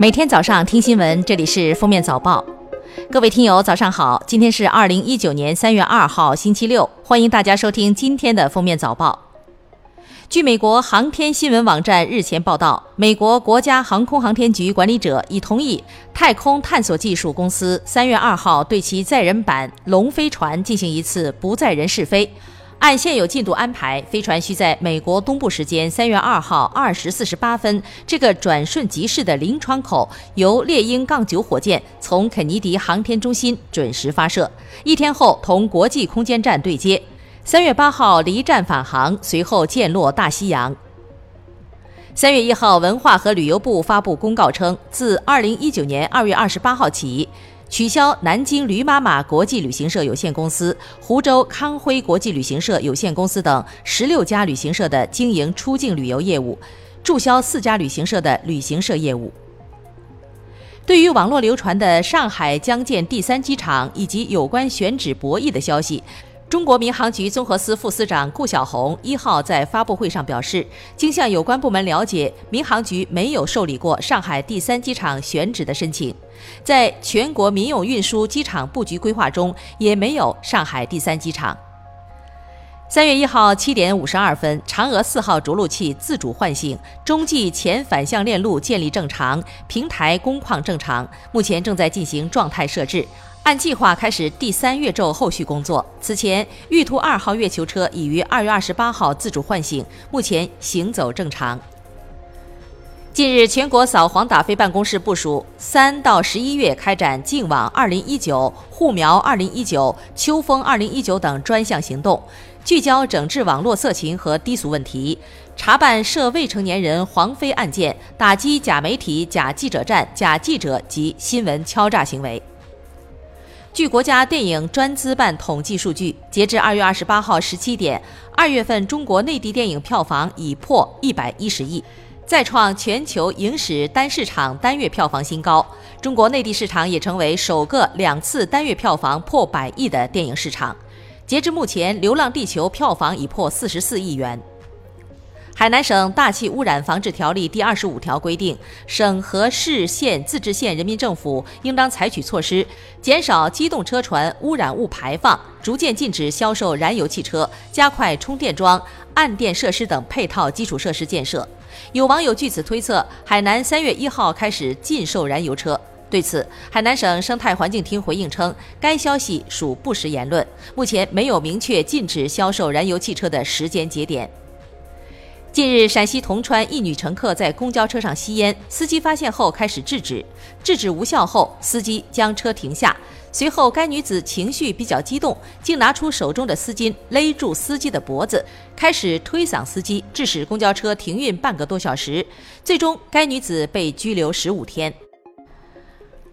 每天早上听新闻，这里是封面早报。各位听友，早上好！今天是二零一九年三月二号，星期六。欢迎大家收听今天的封面早报。据美国航天新闻网站日前报道，美国国家航空航天局管理者已同意太空探索技术公司三月二号对其载人版龙飞船进行一次不载人试飞。按现有进度安排，飞船需在美国东部时间三月二号二时四十八分这个转瞬即逝的零窗口，由猎鹰杠九火箭从肯尼迪航天中心准时发射，一天后同国际空间站对接。三月八号离站返航，随后降落大西洋。三月一号，文化和旅游部发布公告称，自二零一九年二月二十八号起。取消南京驴妈妈国际旅行社有限公司、湖州康辉国际旅行社有限公司等十六家旅行社的经营出境旅游业务，注销四家旅行社的旅行社业务。对于网络流传的上海将建第三机场以及有关选址博弈的消息。中国民航局综合司副司长顾晓红一号在发布会上表示，经向有关部门了解，民航局没有受理过上海第三机场选址的申请，在全国民用运输机场布局规划中也没有上海第三机场。三月一号七点五十二分，嫦娥四号着陆器自主唤醒，中继前反向链路建立正常，平台工况正常，目前正在进行状态设置。按计划开始第三月昼后续工作。此前，玉兔二号月球车已于二月二十八号自主唤醒，目前行走正常。近日，全国扫黄打非办公室部署三到十一月开展“净网二零一九”“护苗二零一九”“秋风二零一九”等专项行动，聚焦整治网络色情和低俗问题，查办涉未成年人黄飞案件，打击假媒体、假记者站、假记者及新闻敲诈行为。据国家电影专资办统计数据，截至二月二十八号十七点，二月份中国内地电影票房已破一百一十亿，再创全球影史单市场单月票房新高。中国内地市场也成为首个两次单月票房破百亿的电影市场。截至目前，《流浪地球》票房已破四十四亿元。海南省大气污染防治条例第二十五条规定，省和市县自治县人民政府应当采取措施，减少机动车船污染物排放，逐渐禁止销售燃油汽车，加快充电桩、岸电设施等配套基础设施建设。有网友据此推测，海南三月一号开始禁售燃油车。对此，海南省生态环境厅回应称，该消息属不实言论，目前没有明确禁止销售燃油汽车的时间节点。近日，陕西铜川一女乘客在公交车上吸烟，司机发现后开始制止，制止无效后，司机将车停下。随后，该女子情绪比较激动，竟拿出手中的丝巾勒住司机的脖子，开始推搡司机，致使公交车停运半个多小时。最终，该女子被拘留十五天。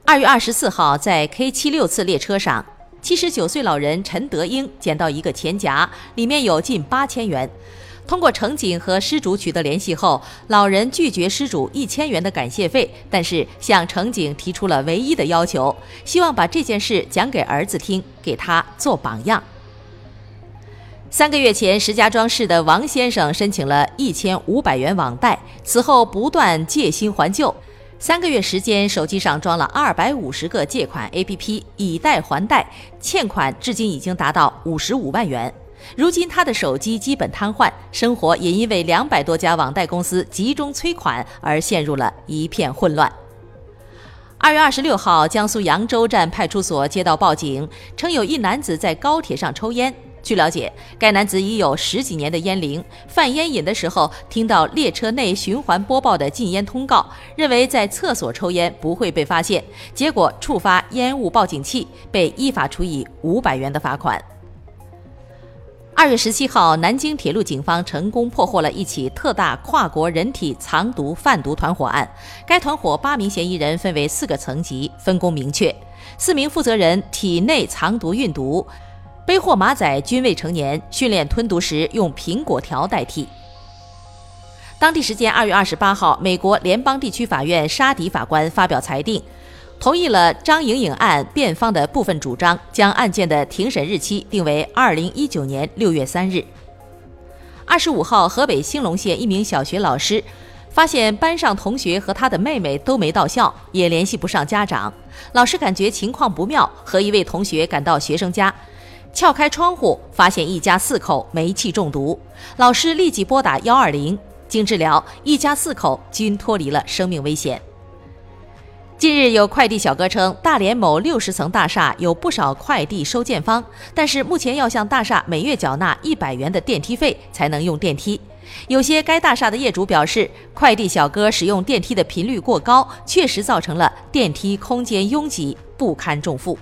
二月二十四号，在 K 七六次列车上，七十九岁老人陈德英捡到一个钱夹，里面有近八千元。通过乘警和失主取得联系后，老人拒绝失主一千元的感谢费，但是向乘警提出了唯一的要求，希望把这件事讲给儿子听，给他做榜样。三个月前，石家庄市的王先生申请了一千五百元网贷，此后不断借新还旧，三个月时间，手机上装了二百五十个借款 APP，以贷还贷，欠款至今已经达到五十五万元。如今他的手机基本瘫痪，生活也因为两百多家网贷公司集中催款而陷入了一片混乱。二月二十六号，江苏扬州站派出所接到报警，称有一男子在高铁上抽烟。据了解，该男子已有十几年的烟龄，犯烟瘾的时候听到列车内循环播报的禁烟通告，认为在厕所抽烟不会被发现，结果触发烟雾报警器，被依法处以五百元的罚款。二月十七号，南京铁路警方成功破获了一起特大跨国人体藏毒贩毒团伙案。该团伙八名嫌疑人分为四个层级，分工明确。四名负责人体内藏毒运毒，背货马仔均未成年，训练吞毒时用苹果条代替。当地时间二月二十八号，美国联邦地区法院沙迪法官发表裁定。同意了张莹颖案辩方的部分主张，将案件的庭审日期定为二零一九年六月三日。二十五号，河北兴隆县一名小学老师发现班上同学和他的妹妹都没到校，也联系不上家长。老师感觉情况不妙，和一位同学赶到学生家，撬开窗户，发现一家四口煤气中毒。老师立即拨打幺二零，经治疗，一家四口均脱离了生命危险。近日，有快递小哥称，大连某六十层大厦有不少快递收件方，但是目前要向大厦每月缴纳一百元的电梯费才能用电梯。有些该大厦的业主表示，快递小哥使用电梯的频率过高，确实造成了电梯空间拥挤，不堪重负。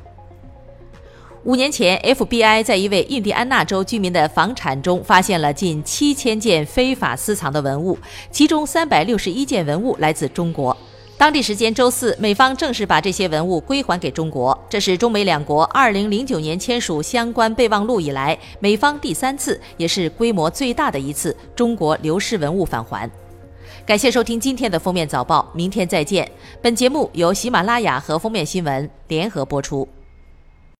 五年前，FBI 在一位印第安纳州居民的房产中发现了近七千件非法私藏的文物，其中三百六十一件文物来自中国。当地时间周四，美方正式把这些文物归还给中国，这是中美两国2009年签署相关备忘录以来，美方第三次，也是规模最大的一次中国流失文物返还。感谢收听今天的封面早报，明天再见。本节目由喜马拉雅和封面新闻联合播出。